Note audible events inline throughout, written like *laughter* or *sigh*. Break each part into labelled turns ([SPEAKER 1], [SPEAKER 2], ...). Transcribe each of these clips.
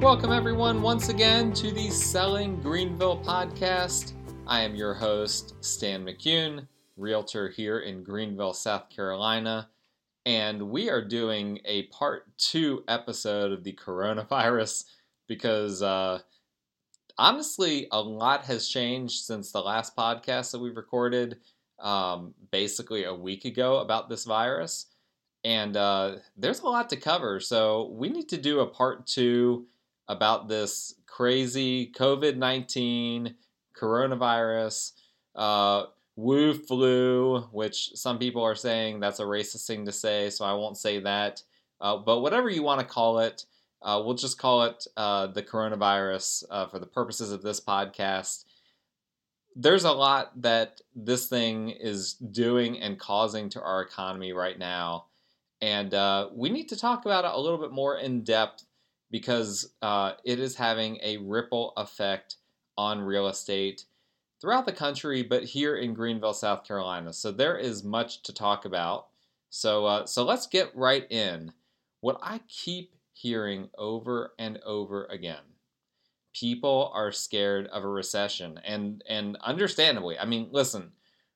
[SPEAKER 1] Welcome, everyone, once again to the Selling Greenville podcast. I am your host, Stan McCune, realtor here in Greenville, South Carolina. And we are doing a part two episode of the coronavirus because uh, honestly, a lot has changed since the last podcast that we recorded um, basically a week ago about this virus. And uh, there's a lot to cover. So we need to do a part two about this crazy COVID 19 coronavirus. Uh, Wu flu, which some people are saying that's a racist thing to say, so I won't say that. Uh, but whatever you want to call it, uh, we'll just call it uh, the coronavirus uh, for the purposes of this podcast. There's a lot that this thing is doing and causing to our economy right now. And uh, we need to talk about it a little bit more in depth because uh, it is having a ripple effect on real estate throughout the country, but here in Greenville, South Carolina. So there is much to talk about. So, uh, so let's get right in. What I keep hearing over and over again. People are scared of a recession and and understandably. I mean, listen,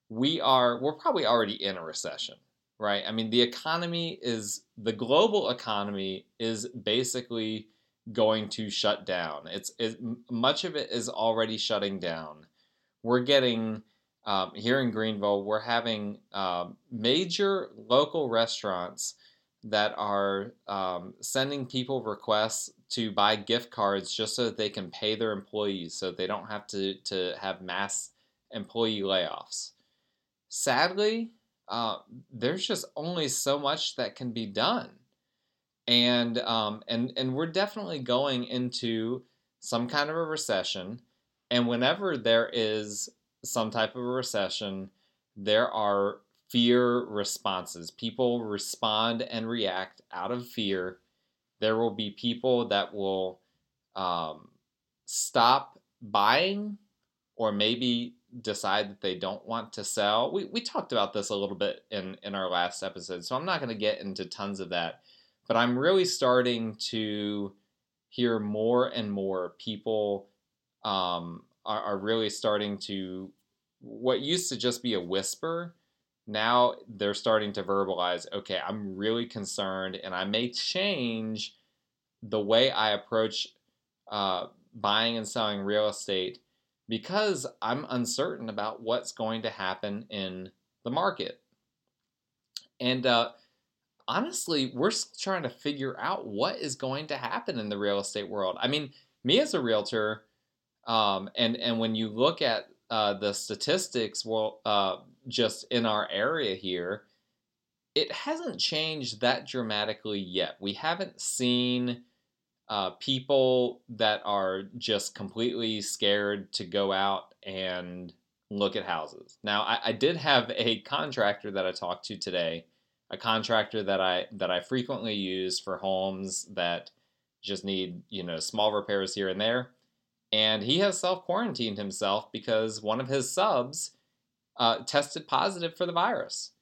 [SPEAKER 1] we are we're probably already in a recession, right? I mean, the economy is the global economy is basically going to shut down. It's it, much of it is already shutting down. We're getting um, here in Greenville, we're having um, major local restaurants that are um, sending people requests to buy gift cards just so that they can pay their employees so they don't have to, to have mass employee layoffs. Sadly, uh, there's just only so much that can be done. And, um, and, and we're definitely going into some kind of a recession. And whenever there is some type of a recession, there are fear responses. People respond and react out of fear. There will be people that will um, stop buying or maybe decide that they don't want to sell. We, we talked about this a little bit in, in our last episode, so I'm not going to get into tons of that. But I'm really starting to hear more and more people um, are, are really starting to, what used to just be a whisper, now they're starting to verbalize okay i'm really concerned and i may change the way i approach uh, buying and selling real estate because i'm uncertain about what's going to happen in the market and uh, honestly we're still trying to figure out what is going to happen in the real estate world i mean me as a realtor um, and and when you look at uh, the statistics, well, uh, just in our area here, it hasn't changed that dramatically yet. We haven't seen uh, people that are just completely scared to go out and look at houses. Now, I, I did have a contractor that I talked to today, a contractor that I that I frequently use for homes that just need you know small repairs here and there and he has self quarantined himself because one of his subs uh, tested positive for the virus.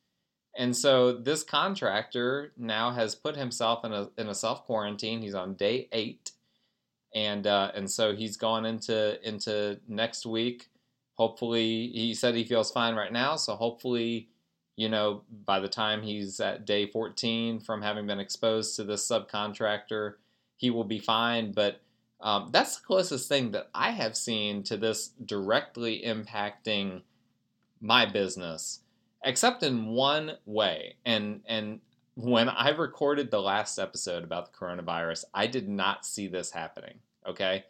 [SPEAKER 1] And so this contractor now has put himself in a, in a self quarantine. He's on day eight, and uh, and so he's going into into next week. Hopefully, he said he feels fine right now. So hopefully, you know, by the time he's at day 14 from having been exposed to this subcontractor, he will be fine. But um, that's the closest thing that I have seen to this directly impacting my business, except in one way. And and when I recorded the last episode about the coronavirus, I did not see this happening. Okay.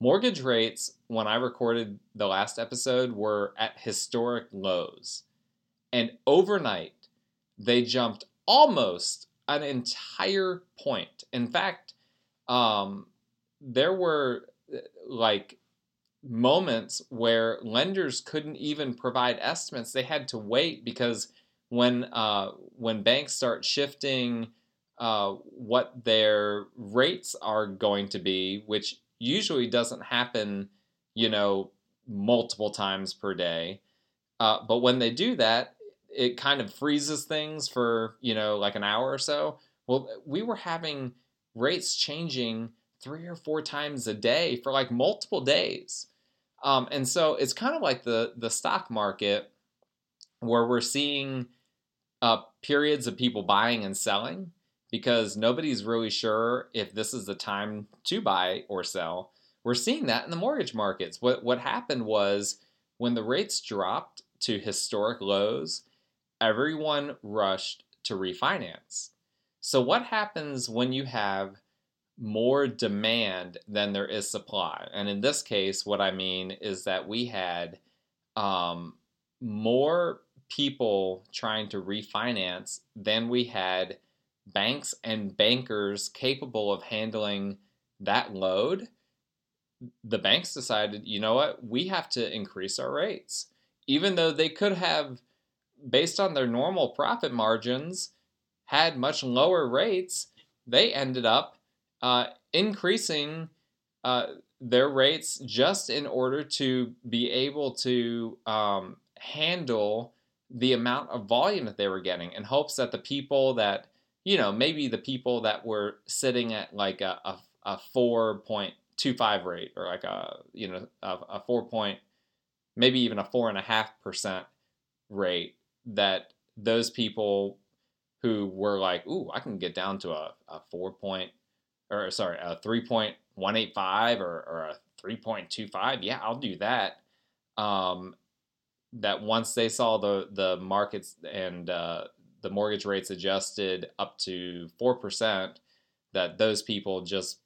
[SPEAKER 1] Mortgage rates, when I recorded the last episode, were at historic lows. And overnight, they jumped almost an entire point. In fact, um, there were uh, like moments where lenders couldn't even provide estimates. They had to wait because when uh, when banks start shifting uh, what their rates are going to be, which usually doesn't happen, you know, multiple times per day. Uh, but when they do that, it kind of freezes things for you know like an hour or so. Well, we were having rates changing three or four times a day for like multiple days. Um, and so it's kind of like the the stock market where we're seeing uh, periods of people buying and selling because nobody's really sure if this is the time to buy or sell. We're seeing that in the mortgage markets. What what happened was when the rates dropped to historic lows, everyone rushed to refinance. So what happens when you have more demand than there is supply? And in this case, what I mean is that we had um, more people trying to refinance than we had banks and bankers capable of handling that load. The banks decided, you know what, we have to increase our rates. Even though they could have, based on their normal profit margins, had much lower rates, they ended up uh, increasing uh, their rates just in order to be able to um, handle the amount of volume that they were getting in hopes that the people that you know maybe the people that were sitting at like a, a, a 4.25 rate or like a you know a, a 4 point maybe even a four and a half percent rate that those people who were like ooh i can get down to a, a 4 point or sorry a 3.185 or, or a 3.25 yeah i'll do that um, that once they saw the the markets and uh, the mortgage rates adjusted up to four percent, that those people just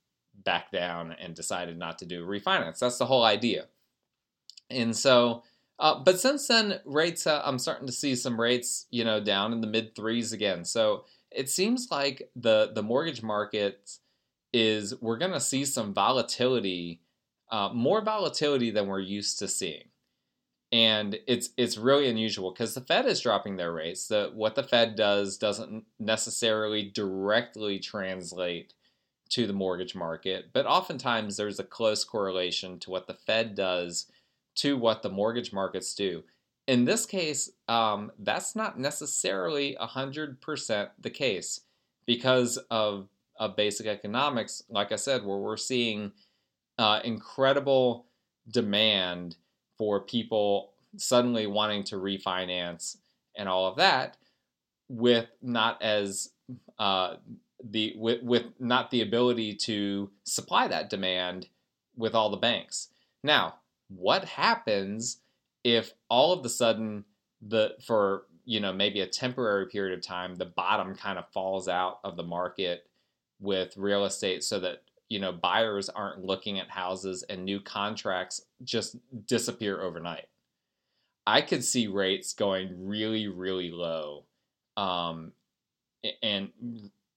[SPEAKER 1] backed down and decided not to do refinance. That's the whole idea. And so, uh, but since then, rates uh, I'm starting to see some rates, you know, down in the mid threes again. So it seems like the the mortgage market is we're going to see some volatility, uh, more volatility than we're used to seeing and it's it's really unusual because the Fed is dropping their rates. The, what the Fed does doesn't necessarily directly translate to the mortgage market, but oftentimes there's a close correlation to what the Fed does to what the mortgage markets do. In this case, um, that's not necessarily 100% the case because of, of basic economics, like I said, where we're seeing uh, incredible demand for people suddenly wanting to refinance and all of that with not as uh, the with, with not the ability to supply that demand with all the banks. Now, what happens if all of the sudden the for you know maybe a temporary period of time the bottom kind of falls out of the market with real estate so that you know buyers aren't looking at houses and new contracts just disappear overnight. I could see rates going really really low um, and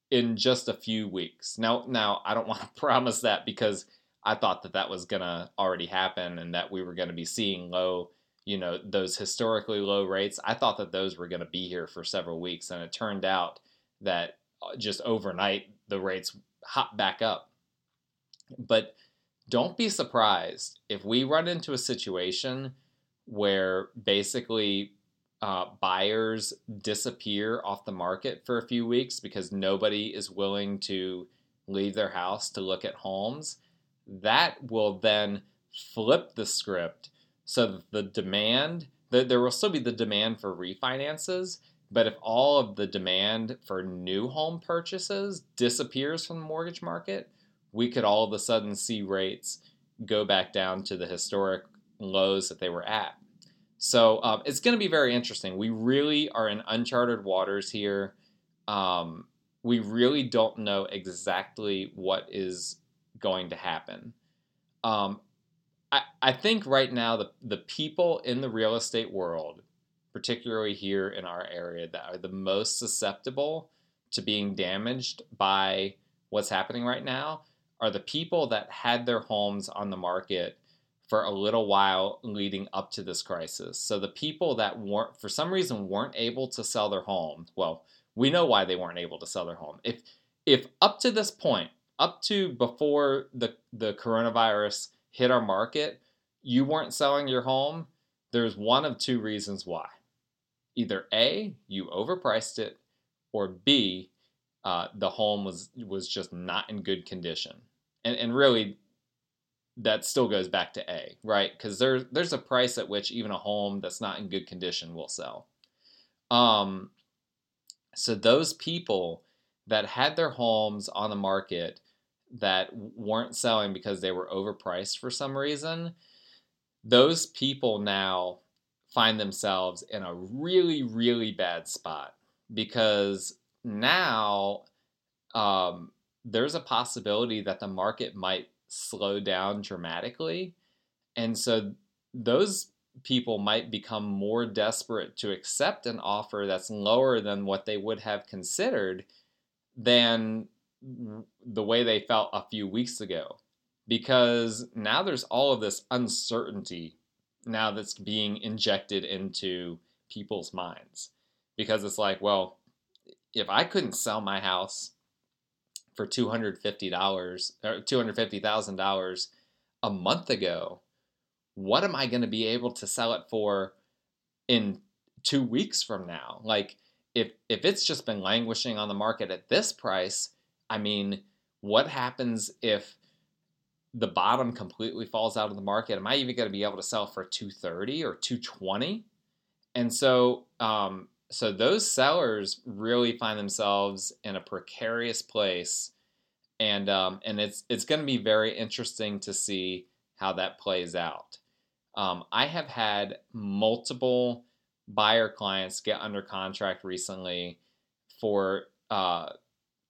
[SPEAKER 1] in just a few weeks. Now now i don't *laughs* want to promise that because i thought that that was going to already happen and that we were going to be seeing low you know those historically low rates. I thought that those were going to be here for several weeks and it turned out that uh, just overnight the rates hop back up but don't be surprised if we run into a situation where basically uh, buyers disappear off the market for a few weeks because nobody is willing to leave their house to look at homes. That will then flip the script so that the demand, the, there will still be the demand for refinances, but if all of the demand for new home purchases disappears from the mortgage market, we could all of a sudden see rates go back down to the historic lows that they were at. So um, it's going to be very interesting. We really are in uncharted waters here. Um, we really don't know exactly what is going to happen. Um, I, I think right now the, the people in the real estate world, particularly here in our area, that are the most susceptible to being damaged by what's happening right now are the people that had their homes on the market for a little while leading up to this crisis. So the people that weren't, for some reason, weren't able to sell their home. Well, we know why they weren't able to sell their home. If if up to this point, up to before the the coronavirus hit our market, you weren't selling your home, there's one of two reasons why. Either A, you overpriced it, or B, uh, the home was was just not in good condition and and really that still goes back to A, right? Because there's there's a price at which even a home that's not in good condition will sell. Um, so those people that had their homes on the market that weren't selling because they were overpriced for some reason, those people now find themselves in a really really bad spot because now um, there's a possibility that the market might slow down dramatically. And so those people might become more desperate to accept an offer that's lower than what they would have considered than the way they felt a few weeks ago. Because now there's all of this uncertainty now that's being injected into people's minds. Because it's like, well, if I couldn't sell my house for two hundred fifty dollars or two hundred fifty thousand dollars a month ago, what am I going to be able to sell it for in two weeks from now? Like if if it's just been languishing on the market at this price, I mean, what happens if the bottom completely falls out of the market? Am I even going to be able to sell for 230 or 220? And so um, so those sellers really find themselves in a precarious place, and um, and it's it's going to be very interesting to see how that plays out. Um, I have had multiple buyer clients get under contract recently for uh,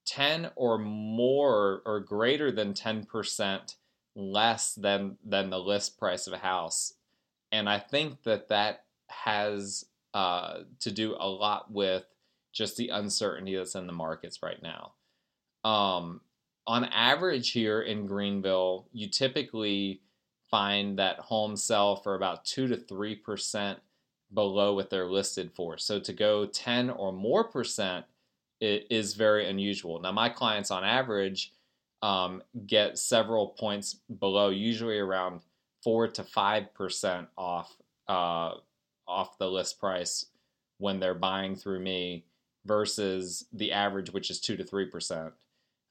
[SPEAKER 1] 10 or more or greater than 10% less than than the list price of a house and i think that that has uh, to do a lot with just the uncertainty that's in the markets right now. Um, on average, here in Greenville, you typically find that homes sell for about two to three percent below what they're listed for. So to go 10 or more percent is very unusual. Now, my clients on average um, get several points below, usually around four to five percent off uh, off the list price when they're buying through me versus the average, which is two to three percent.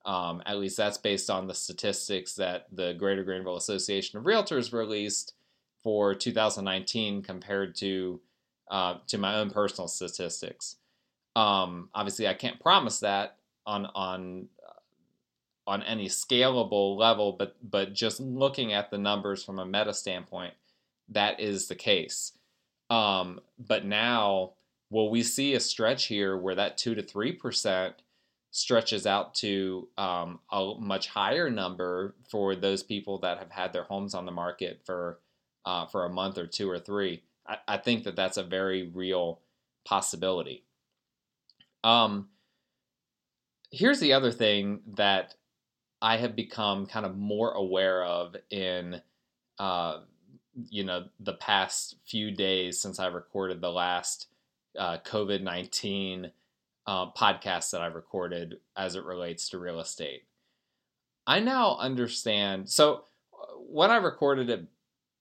[SPEAKER 1] Um, at least that's based on the statistics that the Greater Greenville Association of Realtors released for 2019 compared to uh, to my own personal statistics. Um, obviously, I can't promise that on on on any scalable level, but but just looking at the numbers from a meta standpoint, that is the case. Um, but now, will we see a stretch here where that two to three percent stretches out to um, a much higher number for those people that have had their homes on the market for uh, for a month or two or three? I, I think that that's a very real possibility. Um, here's the other thing that I have become kind of more aware of in uh, you know the past few days since I recorded the last uh, COVID nineteen uh, podcast that I recorded as it relates to real estate. I now understand. So uh, when I recorded it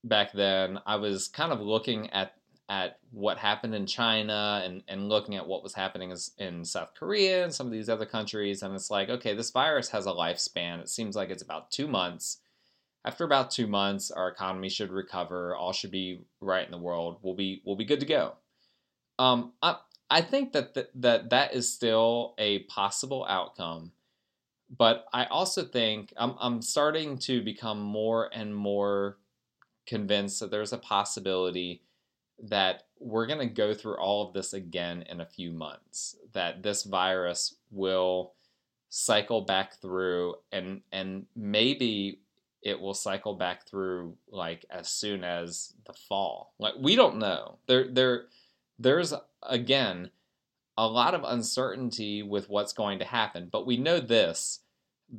[SPEAKER 1] back then, I was kind of looking at at what happened in China and, and looking at what was happening in South Korea and some of these other countries. And it's like, okay, this virus has a lifespan. It seems like it's about two months after about two months, our economy should recover. All should be right in the world. We'll be we'll be good to go. Um, I, I think that th- that that is still a possible outcome, but I also think I'm I'm starting to become more and more convinced that there's a possibility that we're going to go through all of this again in a few months. That this virus will cycle back through and and maybe it will cycle back through like as soon as the fall. Like we don't know. There there there's again a lot of uncertainty with what's going to happen, but we know this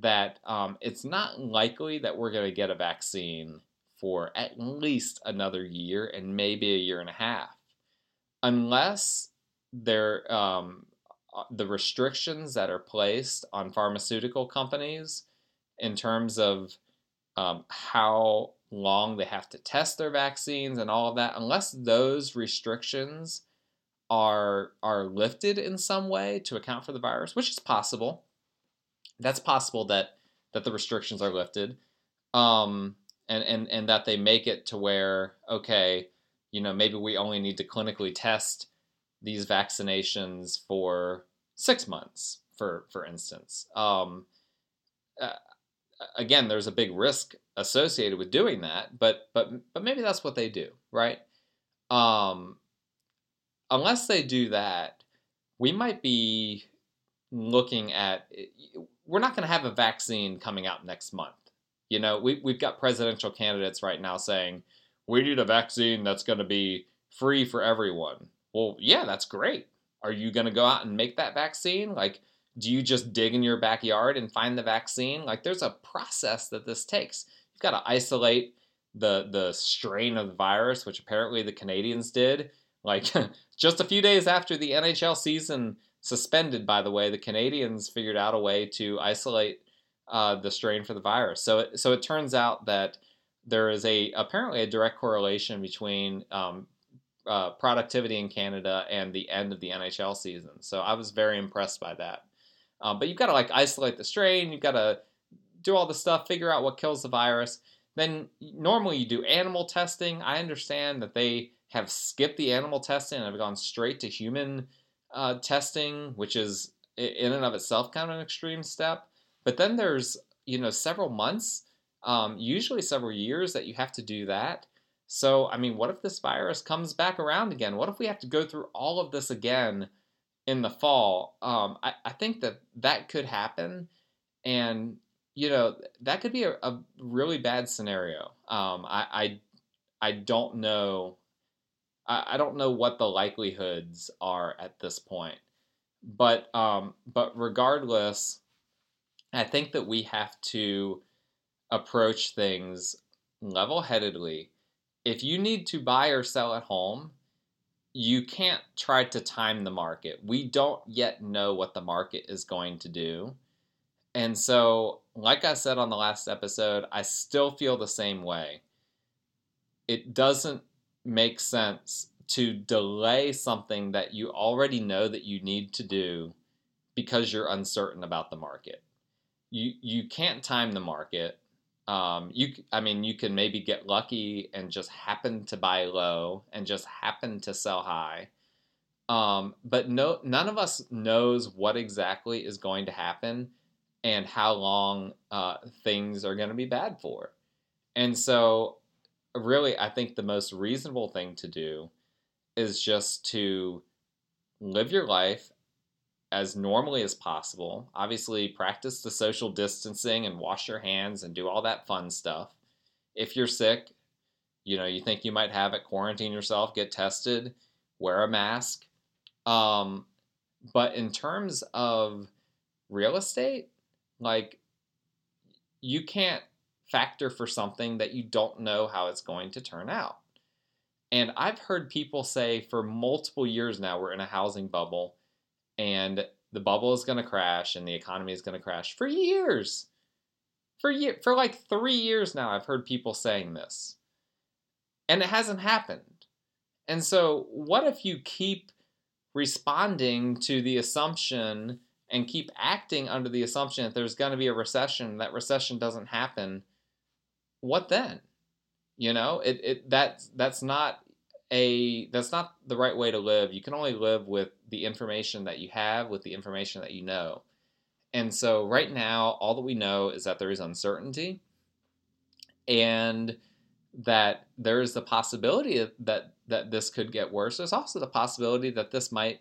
[SPEAKER 1] that um, it's not likely that we're going to get a vaccine for at least another year and maybe a year and a half, unless there um, uh, the restrictions that are placed on pharmaceutical companies in terms of um, how long they have to test their vaccines and all of that, unless those restrictions are are lifted in some way to account for the virus, which is possible. That's possible that that the restrictions are lifted, um, and and and that they make it to where okay, you know, maybe we only need to clinically test these vaccinations for six months, for for instance. Um, uh, again, there's a big risk associated with doing that, but but but maybe that's what they do, right? Um, unless they do that, we might be looking at. We're not going to have a vaccine coming out next month. You know, we we've got presidential candidates right now saying we need a vaccine that's going to be free for everyone. Well, yeah, that's great. Are you going to go out and make that vaccine? Like, do you just dig in your backyard and find the vaccine? Like, there's a process that this takes. You've got to isolate the the strain of the virus, which apparently the Canadians did. Like, *laughs* just a few days after the NHL season suspended, by the way, the Canadians figured out a way to isolate uh, the strain for the virus. So, it, so it turns out that there is a apparently a direct correlation between um, uh, productivity in Canada and the end of the NHL season. So I was very impressed by that. Um, but you've got to like isolate the strain. You've got to do all the stuff, figure out what kills the virus. Then normally you do animal testing. I understand that they have skipped the animal testing and have gone straight to human uh, testing, which is in and of itself kind of an extreme step. But then there's you know several months, um, usually several years that you have to do that. So, I mean, what if this virus comes back around again? What if we have to go through all of this again in the fall? Um, I, I think that that could happen. And, you know, that could be a, a really bad scenario. Um, I, I, I don't know. I, don't know what the likelihoods are at this point. But, um, but regardless, I think that we have to approach things level headedly if you need to buy or sell at home, you can't try to time the market. We don't yet know what the market is going to do. And so, like I said on the last episode, I still feel the same way. It doesn't make sense to delay something that you already know that you need to do because you're uncertain about the market. You you can't time the market. Um, you, I mean, you can maybe get lucky and just happen to buy low and just happen to sell high. Um, but no, none of us knows what exactly is going to happen and how long uh, things are going to be bad for. And so, really, I think the most reasonable thing to do is just to live your life as normally as possible. Obviously, practice the social distancing and wash your hands and do all that fun stuff. If you're sick, you know, you think you might have it, quarantine yourself, get tested, wear a mask. Um, but in terms of real estate, like you can't factor for something that you don't know how it's going to turn out. And I've heard people say for multiple years now we're in a housing bubble and the bubble is going to crash and the economy is going to crash for years. For year, for like 3 years now I've heard people saying this. And it hasn't happened. And so what if you keep responding to the assumption and keep acting under the assumption that there's going to be a recession, that recession doesn't happen, what then? You know, it, it that's that's not a that's not the right way to live. You can only live with the information that you have, with the information that you know. And so right now, all that we know is that there is uncertainty and that there is the possibility that that this could get worse. There's also the possibility that this might,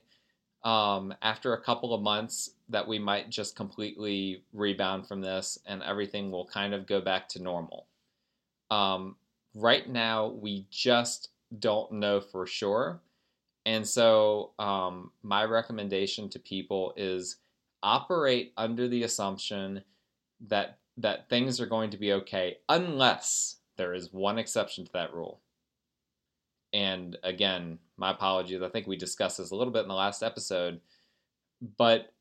[SPEAKER 1] um, after a couple of months, that we might just completely rebound from this and everything will kind of go back to normal. Um, right now, we just don't know for sure. And so, um, my recommendation to people is operate under the assumption that that things are going to be okay, unless there is one exception to that rule. And again, my apologies. I think we discussed this a little bit in the last episode. But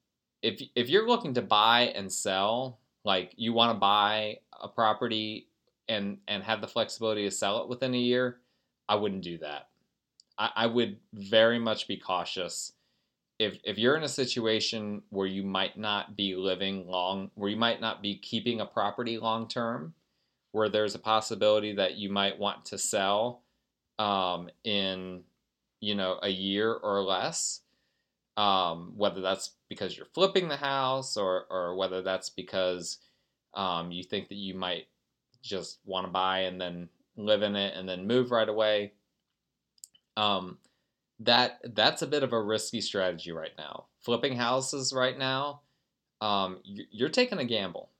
[SPEAKER 1] if if you're looking to buy and sell, like you want to buy a property and and have the flexibility to sell it within a year, I wouldn't do that. I, I would very much be cautious if if you're in a situation where you might not be living long, where you might not be keeping a property long term, where there's a possibility that you might want to sell um, in you know a year or less, um, whether that's because you're flipping the house or or whether that's because um, you think that you might just want to buy and then live in it and then move right away. Um, that that's a bit of a risky strategy right now. Flipping houses right now, um, you're taking a gamble,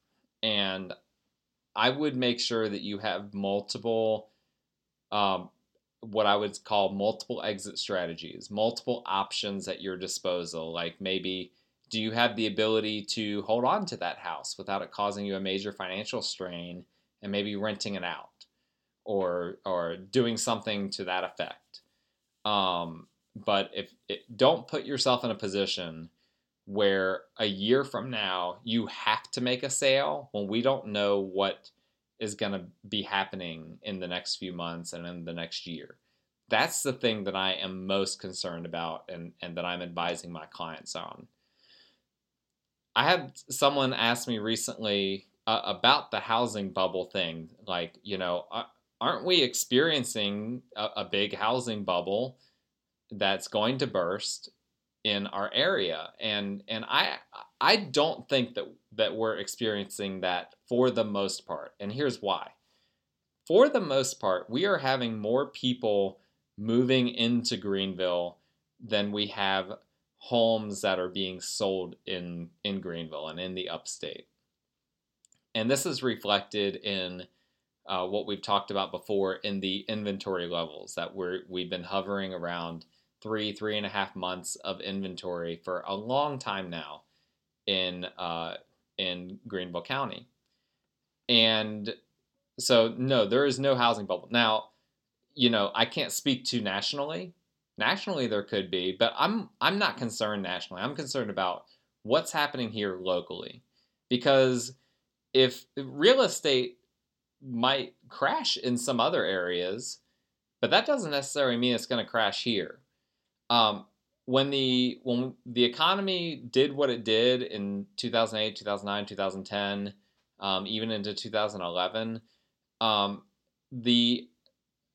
[SPEAKER 1] and I would make sure that you have multiple, um, what I would call multiple exit strategies, multiple options at your disposal. Like maybe, do you have the ability to hold on to that house without it causing you a major financial strain, and maybe renting it out, or or doing something to that effect. Um, but if it, don't put yourself in a position where a year from now you have to make a sale when we don't know what is going to be happening in the next few months and in the next year. That's the thing that I am most concerned about and, and that I'm advising my clients on. I had someone ask me recently uh, about the housing bubble thing. Like, you know, uh, aren't we experiencing a, a big housing bubble that's going to burst in our area? And and I I don't think that that we're experiencing that for the most part. And here's why. For the most part, we are having more people moving into Greenville than we have homes that are being sold in in Greenville and in the upstate. And this is reflected in uh, what we've talked about before in the inventory levels that we're we've been hovering around three three and a half months of inventory for a long time now in uh, in Greenville County, and so no, there is no housing bubble now. You know, I can't speak to nationally. Nationally, there could be, but I'm I'm not concerned nationally. I'm concerned about what's happening here locally, because if real estate might crash in some other areas, but that doesn't necessarily mean it's going to crash here. Um, when the when the economy did what it did in 2008, 2009, 2010, um, even into 2011, um, the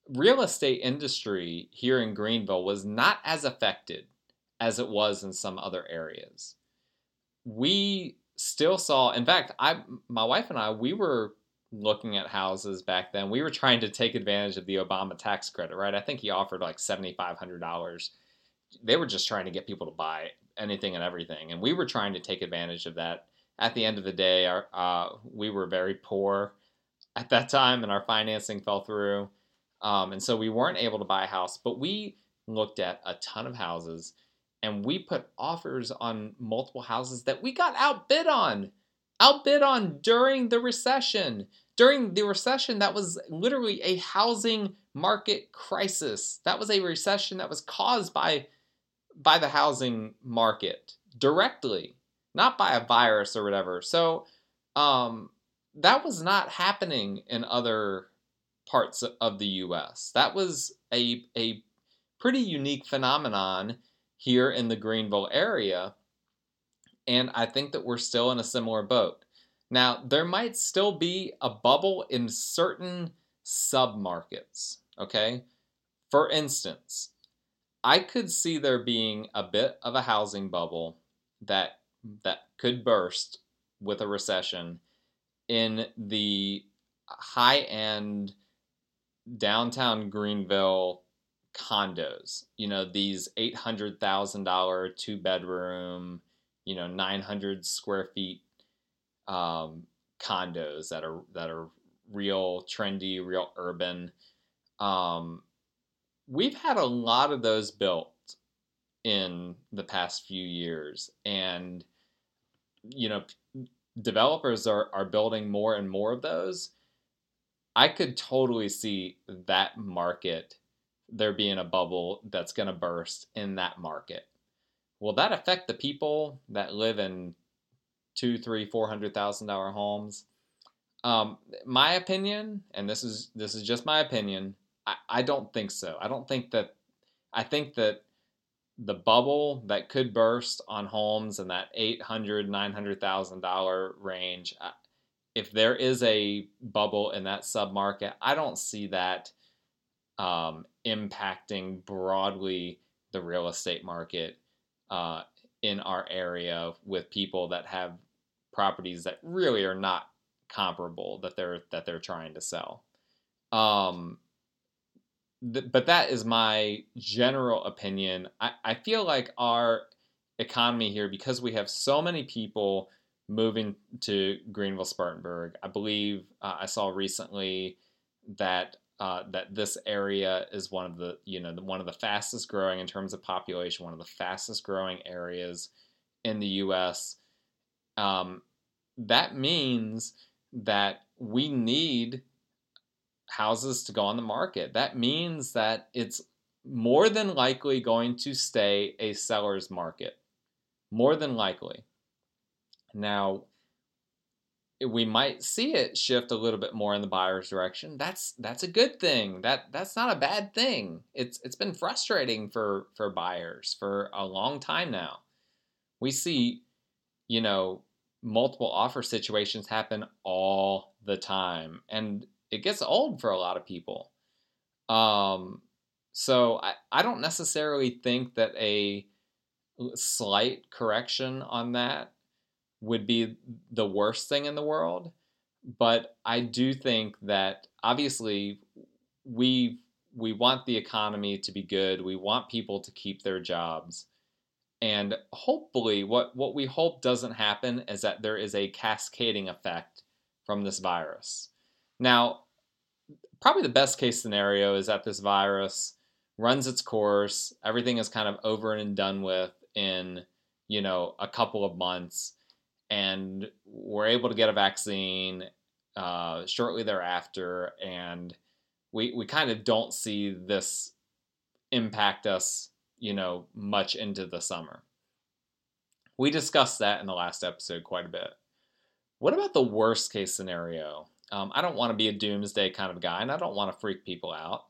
[SPEAKER 1] real estate industry here in Greenville was not as affected as it was in some other areas. We still saw, in fact, I my wife and I we were looking at houses back then. We were trying to take advantage of the Obama tax credit, right? I think he offered like seventy five hundred dollars. They were just trying to get people to buy anything and everything, and we were trying to take advantage of that. At the end of the day, our uh, we were very poor at that time, and our financing fell through, um, and so we weren't able to buy a house. But we looked at a ton of houses, and we put offers on multiple houses that we got outbid on outbid on during the recession. During the recession, that was literally a housing market crisis. That was a recession that was caused by, by the housing market directly, not by a virus or whatever. So um, that was not happening in other parts of the US. That was a, a pretty unique phenomenon here in the Greenville area. And I think that we're still in a similar boat. Now, there might still be a bubble in certain submarkets, okay? For instance, I could see there being a bit of a housing bubble that that could burst with a recession in the high-end downtown Greenville condos. You know, these $800,000 two-bedroom, you know, 900 square feet um, condos that are that are real trendy, real urban. Um, we've had a lot of those built in the past few years, and you know, developers are are building more and more of those. I could totally see that market there being a bubble that's going to burst in that market. Will that affect the people that live in two, three, four hundred thousand dollar homes. Um, my opinion, and this is this is just my opinion. I, I don't think so. I don't think that. I think that the bubble that could burst on homes in that eight hundred nine hundred thousand dollar range. If there is a bubble in that submarket, I don't see that um, impacting broadly the real estate market uh, in our area with people that have properties that really are not comparable that they're that they're trying to sell. Um, th- but that is my general opinion. I, I feel like our economy here, because we have so many people moving to Greenville Spartanburg, I believe uh, I saw recently that uh, that this area is one of the you know one of the fastest growing in terms of population, one of the fastest growing areas in the U.S. Um, that means that we need houses to go on the market. That means that it's more than likely going to stay a seller's market. More than likely. Now, we might see it shift a little bit more in the buyer's direction. That's that's a good thing. That that's not a bad thing. It's it's been frustrating for for buyers for a long time now. We see, you know, multiple offer situations happen all the time. And it gets old for a lot of people. Um, so I, I don't necessarily think that a slight correction on that would be the worst thing in the world. But I do think that obviously we we want the economy to be good. We want people to keep their jobs. And hopefully what, what we hope doesn't happen is that there is a cascading effect from this virus. Now, probably the best case scenario is that this virus runs its course, everything is kind of over and done with in, you know, a couple of months, and we're able to get a vaccine uh, shortly thereafter, and we we kind of don't see this impact us, you know, much into the summer. We discussed that in the last episode quite a bit. What about the worst case scenario? Um, I don't want to be a doomsday kind of guy, and I don't want to freak people out.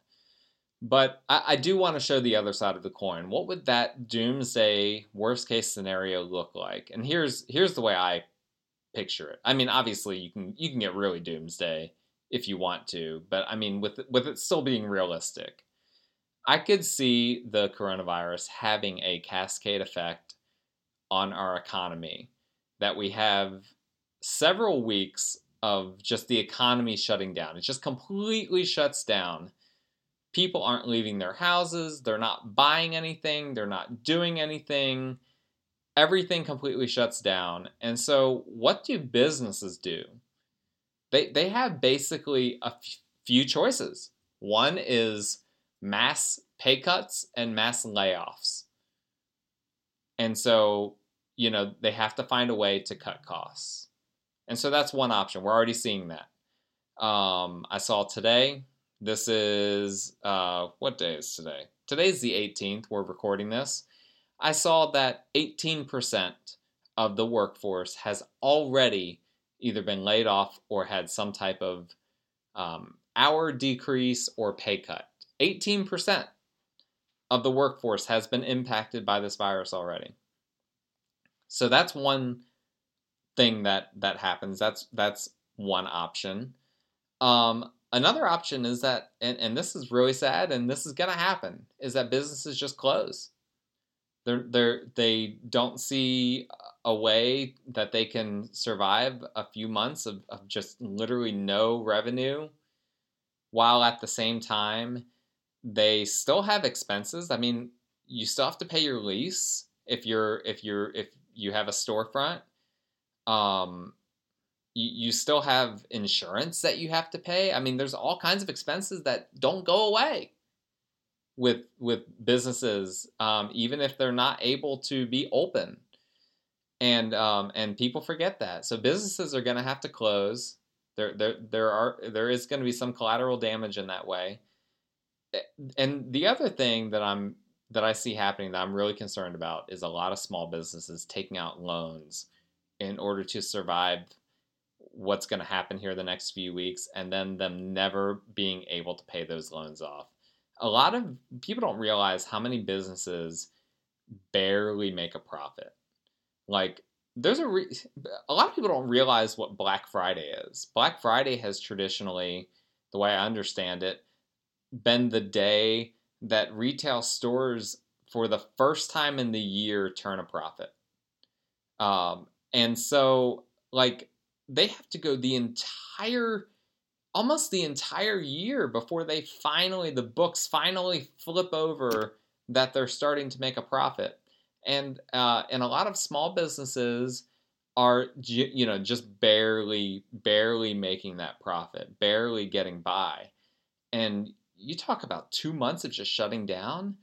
[SPEAKER 1] But I, I do want to show the other side of the coin. What would that doomsday worst case scenario look like? And here's here's the way I picture it. I mean, obviously you can you can get really doomsday if you want to, but I mean with with it still being realistic. I could see the coronavirus having a cascade effect on our economy that we have several weeks of just the economy shutting down. It just completely shuts down. People aren't leaving their houses, they're not buying anything, they're not doing anything. Everything completely shuts down. And so, what do businesses do? They, they have basically a f- few choices. One is mass pay cuts and mass layoffs. And so, you know, they have to find a way to cut costs. And so that's one option. We're already seeing that. Um, I saw today, this is, uh, what day is today? Today's the 18th. We're recording this. I saw that 18% of the workforce has already either been laid off or had some type of um, hour decrease or pay cut. 18% of the workforce has been impacted by this virus already. So that's one thing that that happens. That's that's one option. Um, another option is that, and, and this is really sad, and this is gonna happen, is that businesses just close. They're they're they don't see a way that they can survive a few months of, of just literally no revenue, while at the same time they still have expenses. I mean, you still have to pay your lease if you're if you're if you have a storefront um, you, you still have insurance that you have to pay. I mean, there's all kinds of expenses that don't go away with with businesses, um, even if they're not able to be open. And um, and people forget that. So businesses are going to have to close. There there there are there is going to be some collateral damage in that way. And the other thing that I'm that I see happening that I'm really concerned about is a lot of small businesses taking out loans in order to survive what's going to happen here the next few weeks and then them never being able to pay those loans off. A lot of people don't realize how many businesses barely make a profit. Like there's a re- a lot of people don't realize what Black Friday is. Black Friday has traditionally, the way I understand it, been the day that retail stores for the first time in the year turn a profit. Um, and so like they have to go the entire almost the entire year before they finally the books finally flip over that they're starting to make a profit. And uh, and a lot of small businesses are you know just barely barely making that profit barely getting by. And you talk about two months of just shutting down.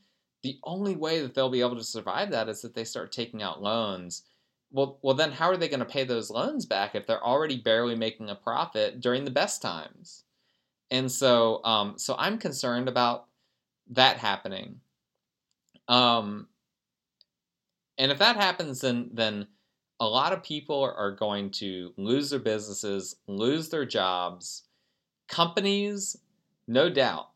[SPEAKER 1] The only way that they'll be able to survive that is that they start taking out loans well well then how are they going to pay those loans back if they're already barely making a profit during the best times and so um, so i'm concerned about that happening um, and if that happens, then then a lot of people are going to lose their businesses, lose their jobs. Companies, no doubt,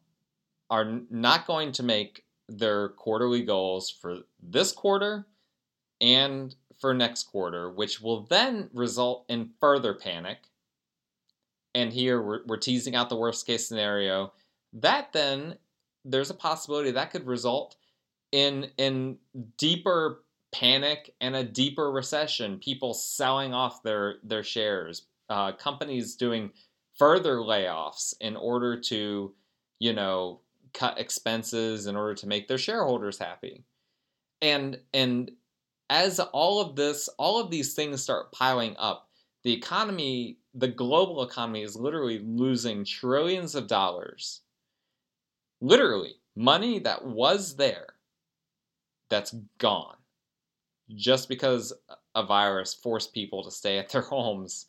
[SPEAKER 1] are not going to make their quarterly goals for this quarter and for next quarter, which will then result in further panic. And here we're, we're teasing out the worst case scenario. That then, there's a possibility that could result in in deeper panic and a deeper recession, people selling off their their shares, uh, companies doing further layoffs in order to, you know, cut expenses in order to make their shareholders happy. And and as all of this, all of these things start piling up, the economy, the global economy is literally losing trillions of dollars. Literally, money that was there that's gone just because a virus forced people to stay at their *laughs* homes.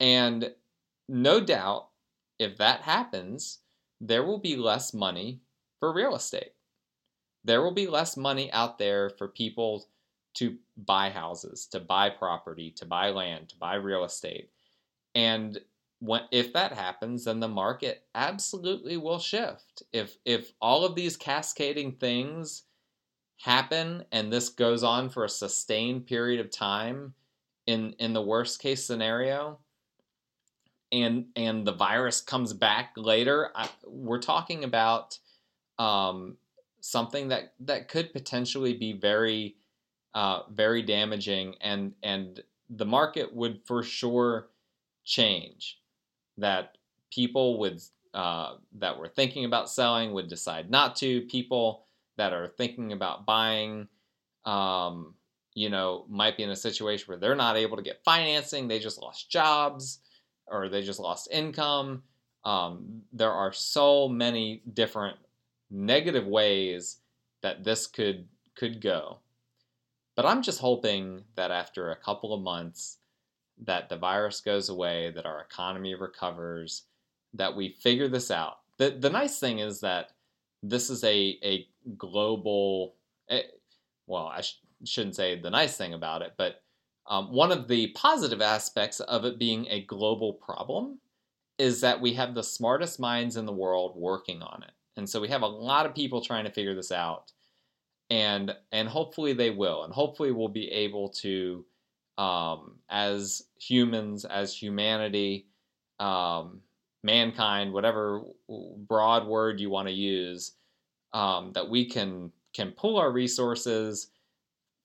[SPEAKER 1] And no doubt, if that happens, there will be less money for real estate. There will be less money out there for people to buy houses, to buy property, to buy land, to buy real estate. And when, if that happens, then the market absolutely will shift. If if all of these cascading things happen and this goes on for a sustained period of time in in the worst case scenario and and the virus comes back later I, we're talking about um, something that that could potentially be very uh, very damaging and and the market would for sure change that people would uh, that were thinking about selling would decide not to people that are thinking about buying, um, you know, might be in a situation where they're not able to get financing, they just lost jobs or they just lost income. Um, there are so many different negative ways that this could could go. But I'm just hoping that after a couple of months that the virus goes away, that our economy recovers, that we figure this out. The the nice thing is that this is a a global. Eh, well, I sh- shouldn't say the nice thing about it, but um, one of the positive aspects of it being a global problem is that we have the smartest minds in the world working on it, and so we have a lot of people trying to figure this out, and and hopefully they will, and hopefully we'll be able to, um, as humans, as humanity. Um, mankind, whatever broad word you want to use, um, that we can can pull our resources,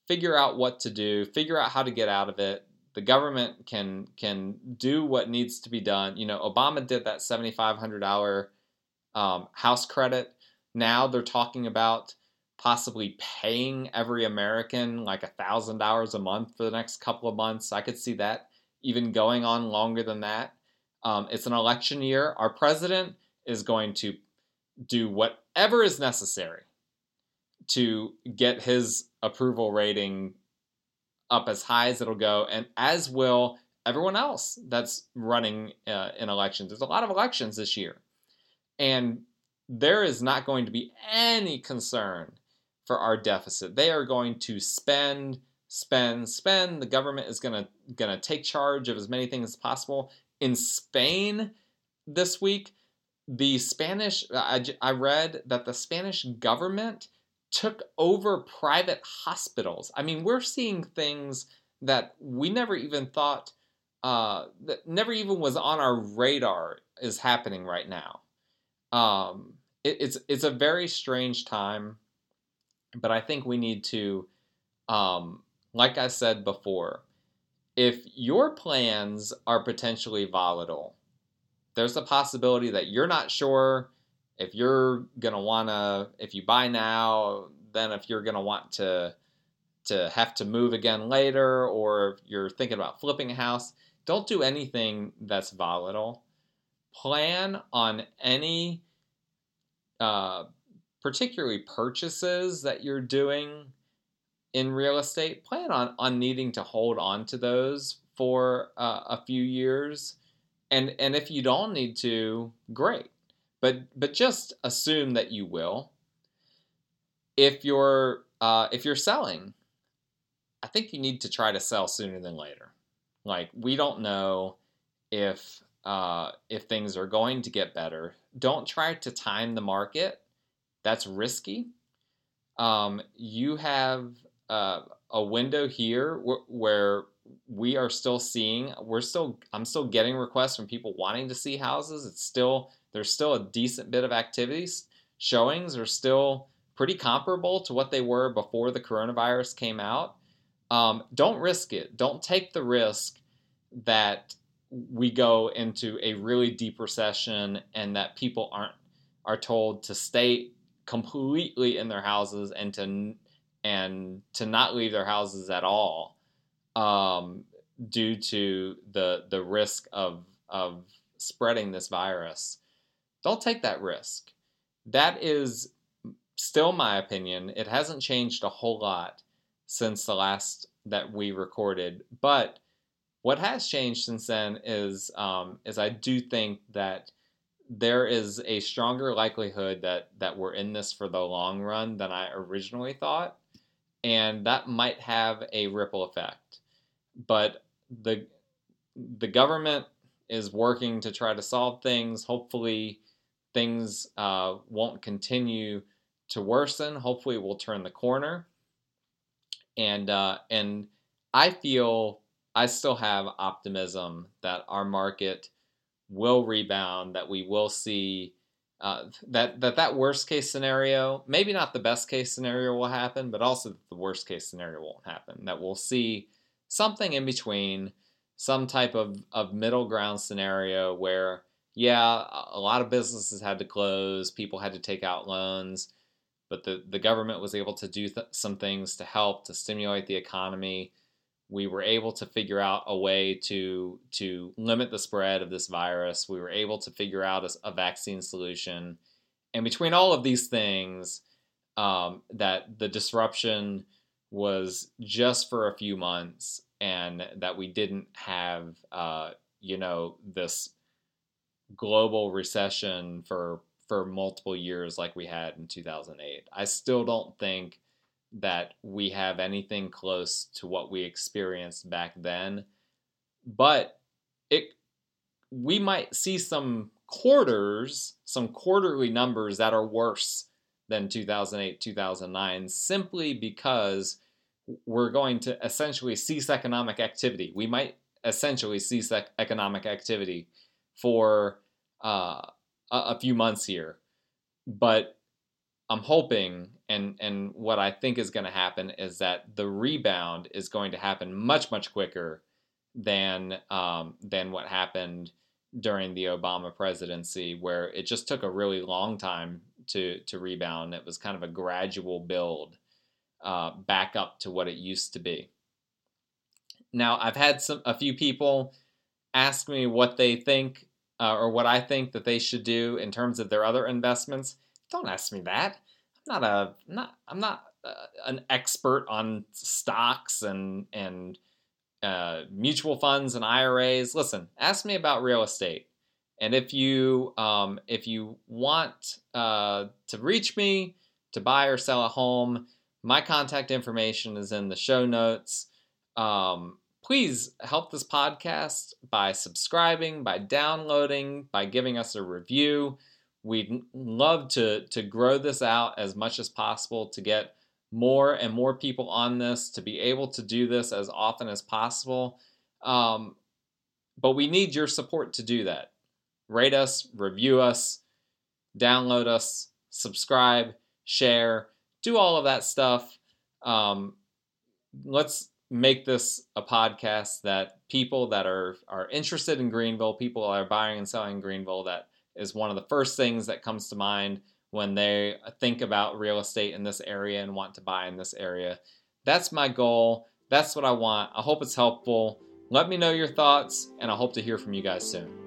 [SPEAKER 1] figure out what to do, figure out how to get out of it. The government can can do what needs to be done. You know, Obama did that seventy five hundred dollar um, house credit. Now they're talking about possibly paying every American like a thousand dollars a month for the next couple of months. I could see that even going on longer than that. Um, it's an election year. Our president is going to do whatever is necessary to get his approval rating up as high as it'll go, and as will everyone else that's running uh, in elections. There's a lot of elections this year, and there is not going to be any concern for our deficit. They are going to spend, spend, spend. The government is going to going to take charge of as many things as possible. In Spain this week, the Spanish, I, I read that the Spanish government took over private hospitals. I mean, we're seeing things that we never even thought, uh, that never even was on our radar is happening right now. Um, it, it's it's a very strange time, but I think we need to, um, like I said before, if your plans are potentially volatile, there's a possibility that you're not sure if you're gonna wanna if you buy now, then if you're gonna want to to have to move again later, or if you're thinking about flipping a house, don't do anything that's volatile. Plan on any uh, particularly purchases that you're doing in real estate, plan on, on needing to hold on to those for uh, a few years. And, and if you don't need to, great. But, but just assume that you will. If you're, uh, if you're selling, I think you need to try to sell sooner than later. Like, we don't know if uh, if things are going to get better. Don't try to time the market. That's risky. Um, you have uh, a window here wh- where we are still seeing. We're still. I'm still getting requests from people wanting to see houses. It's still there's still a decent bit of activities. Showings are still pretty comparable to what they were before the coronavirus came out. Um, don't risk it. Don't take the risk that we go into a really deep recession and that people aren't are told to stay completely in their houses and to and to not leave their houses at all um, due to the the risk of of spreading this virus. Don't take that risk. That is still my opinion. It hasn't changed a whole lot since the last that we recorded, but what has changed since then is um, is I do think that there is a stronger likelihood that that we're in this for the long run than I originally thought, and that might have a ripple effect. But the the government is working to try to solve things. Hopefully, things uh, won't continue to worsen. Hopefully, we'll turn the corner. And uh, and I feel I still have optimism that our market will rebound, that we will see uh, that that that worst case scenario, maybe not the best case scenario will happen, but also the worst case scenario won't happen. That we'll see something in between, some type of, of middle ground scenario where, yeah, a lot of businesses had to close, people had to take out loans, but the, the government was able to do th- some things to help to stimulate the economy we were able to figure out a way to to limit the spread of this virus. We were able to figure out a, a vaccine solution, and between all of these things, um, that the disruption was just for a few months, and that we didn't have, uh, you know, this global recession for for multiple years like we had in 2008. I still don't think that we have anything close to what we experienced back then. But it we might see some quarters, some quarterly numbers that are worse than 2008, 2009 simply because we're going to essentially cease economic activity. We might essentially cease economic activity for uh, a, a few months here. But I'm hoping and and what I think is going to happen is that the rebound is going to happen much much quicker than um, than what happened during the Obama presidency, where it just took a really long time to to rebound. It was kind of a gradual build uh, back up to what it used to be. Now I've had some a few people ask me what they think uh, or what I think that they should do in terms of their other investments. Don't ask me that not a not I'm not uh, an expert on stocks and and uh, mutual funds and IRAs. Listen, ask me about real estate, and if you um, if you want uh, to reach me to buy or sell a home, my contact information is in the show notes. Um, please help this podcast by subscribing, by downloading, by giving us a review We'd love to to grow this out as much as possible to get more and more people on this to be able to do this as often as possible. Um, but we need your support to do that. Rate us, review us, download us, subscribe, share, do all of that stuff. Um, let's make this a podcast that people that are are interested in Greenville, people that are buying and selling Greenville, that is one of the first things that comes to mind when they think about real estate in this area and want to buy in this area. That's my goal. That's what I want. I hope it's helpful. Let me know your thoughts, and I hope to hear from you guys soon.